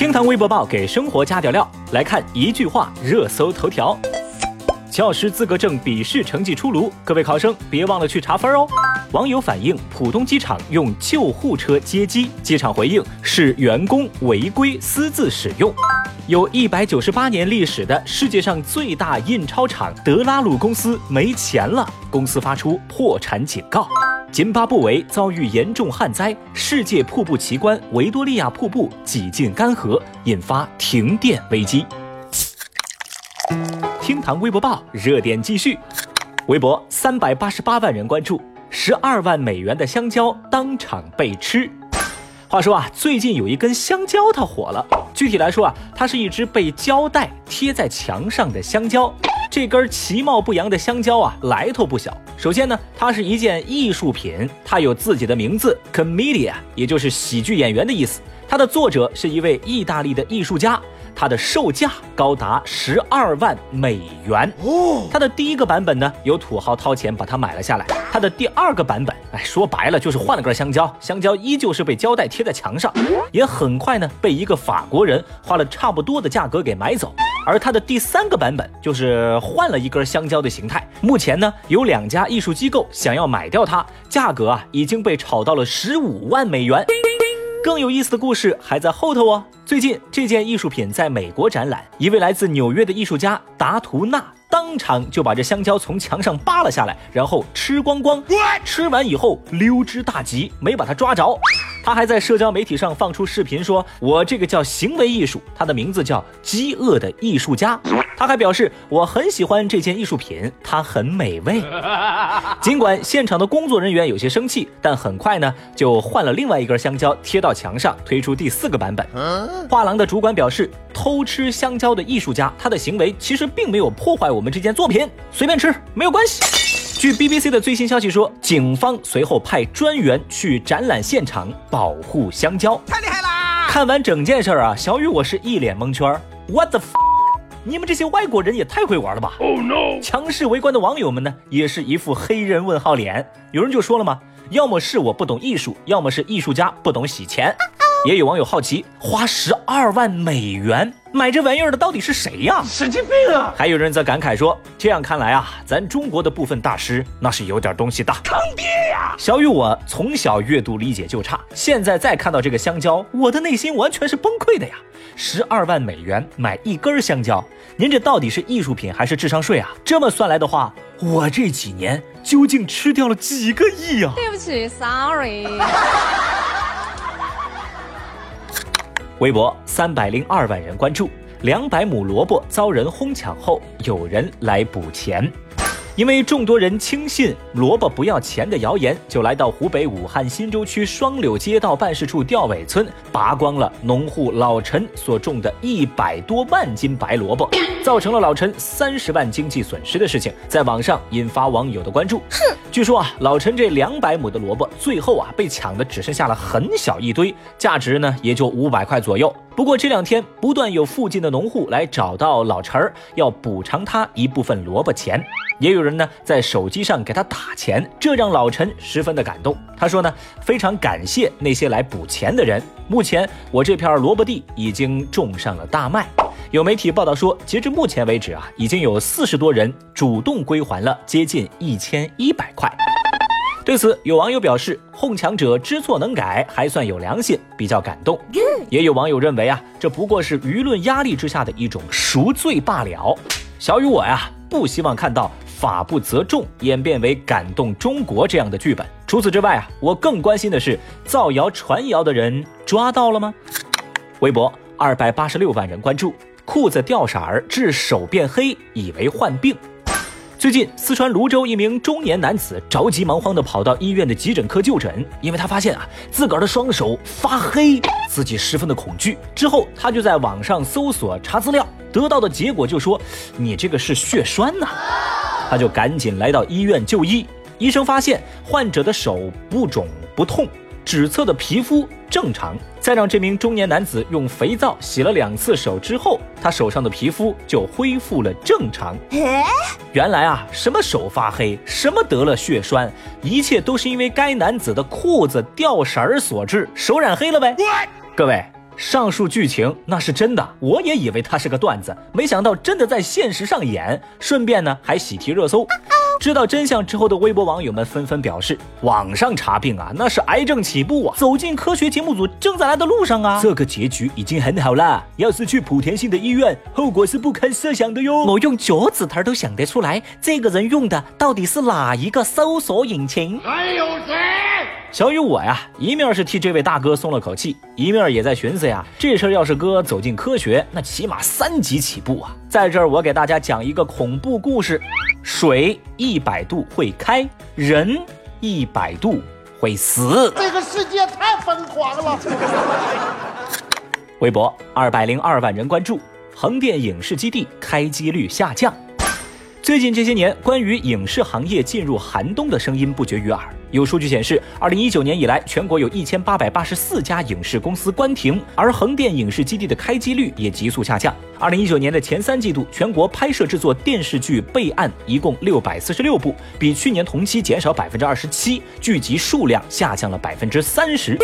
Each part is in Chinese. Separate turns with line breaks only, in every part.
厅堂微博报给生活加点料，来看一句话热搜头条。教师资格证笔试成绩出炉，各位考生别忘了去查分哦。网友反映浦东机场用救护车接机，机场回应是员工违规私自使用。有一百九十八年历史的世界上最大印钞厂德拉鲁公司没钱了，公司发出破产警告。津巴布韦遭遇严重旱灾，世界瀑布奇观维多利亚瀑布几近干涸，引发停电危机。厅堂微博报热点继续，微博三百八十八万人关注，十二万美元的香蕉当场被吃。话说啊，最近有一根香蕉它火了，具体来说啊，它是一只被胶带贴在墙上的香蕉。这根其貌不扬的香蕉啊，来头不小。首先呢，它是一件艺术品，它有自己的名字，comedian，也就是喜剧演员的意思。它的作者是一位意大利的艺术家，它的售价高达十二万美元。哦，它的第一个版本呢，有土豪掏钱把它买了下来。它的第二个版本，哎，说白了就是换了根香蕉，香蕉依旧是被胶带贴在墙上，也很快呢被一个法国人花了差不多的价格给买走。而它的第三个版本就是换了一根香蕉的形态。目前呢，有两家艺术机构想要买掉它，价格啊已经被炒到了十五万美元。更有意思的故事还在后头哦。最近这件艺术品在美国展览，一位来自纽约的艺术家达图纳当场就把这香蕉从墙上扒了下来，然后吃光光。吃完以后溜之大吉，没把它抓着。他还在社交媒体上放出视频，说：“我这个叫行为艺术，它的名字叫饥饿的艺术家。”他还表示：“我很喜欢这件艺术品，它很美味。”尽管现场的工作人员有些生气，但很快呢就换了另外一根香蕉贴到墙上，推出第四个版本。画廊的主管表示：“偷吃香蕉的艺术家，他的行为其实并没有破坏我们这件作品，随便吃没有关系。”据 BBC 的最新消息说，警方随后派专员去展览现场保护香蕉，太厉害啦！看完整件事啊，小雨我是一脸蒙圈。What the？f 你们这些外国人也太会玩了吧！Oh no！强势围观的网友们呢，也是一副黑人问号脸。有人就说了嘛，要么是我不懂艺术，要么是艺术家不懂洗钱。也有网友好奇，花十二万美元买这玩意儿的到底是谁呀？神经病啊！还有人则感慨说，这样看来啊，咱中国的部分大师那是有点东西的。坑爹呀！小雨，我从小阅读理解就差，现在再看到这个香蕉，我的内心完全是崩溃的呀！十二万美元买一根香蕉，您这到底是艺术品还是智商税啊？这么算来的话，我这几年究竟吃掉了几个亿啊？
对不起，sorry。
微博三百零二万人关注，两百亩萝卜遭人哄抢后，有人来补钱。因为众多人轻信萝卜不要钱的谣言，就来到湖北武汉新洲区双柳街道办事处吊尾村，拔光了农户老陈所种的一百多万斤白萝卜，造成了老陈三十万经济损失的事情，在网上引发网友的关注。哼，据说啊，老陈这两百亩的萝卜最后啊被抢的只剩下了很小一堆，价值呢也就五百块左右。不过这两天不断有附近的农户来找到老陈儿，要补偿他一部分萝卜钱。也有人呢在手机上给他打钱，这让老陈十分的感动。他说呢，非常感谢那些来补钱的人。目前我这片萝卜地已经种上了大麦。有媒体报道说，截至目前为止啊，已经有四十多人主动归还了接近一千一百块。对此，有网友表示，哄抢者知错能改，还算有良心，比较感动。也有网友认为啊，这不过是舆论压力之下的一种赎罪罢了。小雨我呀，不希望看到。法不责众演变为感动中国这样的剧本。除此之外啊，我更关心的是造谣传谣的人抓到了吗？微博二百八十六万人关注，裤子掉色儿致手变黑，以为患病。最近，四川泸州一名中年男子着急忙慌地跑到医院的急诊科就诊，因为他发现啊自个儿的双手发黑，自己十分的恐惧。之后，他就在网上搜索查资料，得到的结果就说：“你这个是血栓呐。”他就赶紧来到医院就医，医生发现患者的手不肿不痛，指侧的皮肤正常。再让这名中年男子用肥皂洗了两次手之后，他手上的皮肤就恢复了正常。原来啊，什么手发黑，什么得了血栓，一切都是因为该男子的裤子掉色儿所致，手染黑了呗。各位。上述剧情那是真的，我也以为它是个段子，没想到真的在现实上演，顺便呢还喜提热搜。知道真相之后的微博网友们纷纷表示，网上查病啊，那是癌症起步啊！走进科学节目组正在来的路上啊！这个结局已经很好了，要是去莆田系的医院，后果是不堪设想的哟。我用脚趾头都想得出来，这个人用的到底是哪一个搜索引擎？还有谁？小雨我呀，一面是替这位大哥松了口气，一面也在寻思呀，这事儿要是哥走进科学，那起码三级起步啊！在这儿，我给大家讲一个恐怖故事。水一百度会开，人一百度会死。
这个世界太疯狂了。
微博二百零二万人关注，横店影视基地开机率下降。最近这些年，关于影视行业进入寒冬的声音不绝于耳。有数据显示，二零一九年以来，全国有一千八百八十四家影视公司关停，而横店影视基地的开机率也急速下降。二零一九年的前三季度，全国拍摄制作电视剧备案一共六百四十六部，比去年同期减少百分之二十七，剧集数量下降了百分之三十。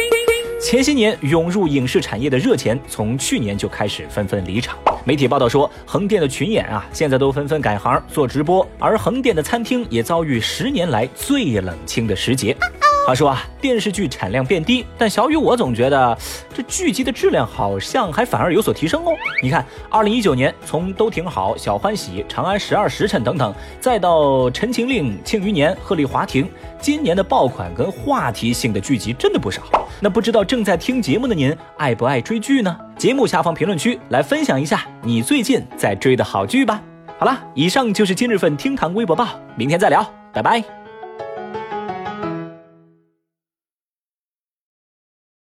前些年涌入影视产业的热钱，从去年就开始纷纷离场。媒体报道说，横店的群演啊，现在都纷纷改行做直播，而横店的餐厅也遭遇十年来最冷清的时节。话说啊，电视剧产量变低，但小雨我总觉得这剧集的质量好像还反而有所提升哦。你看，二零一九年从都挺好、小欢喜、长安十二时辰等等，再到陈情令、庆余年、鹤唳华亭，今年的爆款跟话题性的剧集真的不少。那不知道正在听节目的您爱不爱追剧呢？节目下方评论区来分享一下你最近在追的好剧吧。好了，以上就是今日份厅堂微博报，明天再聊，拜拜。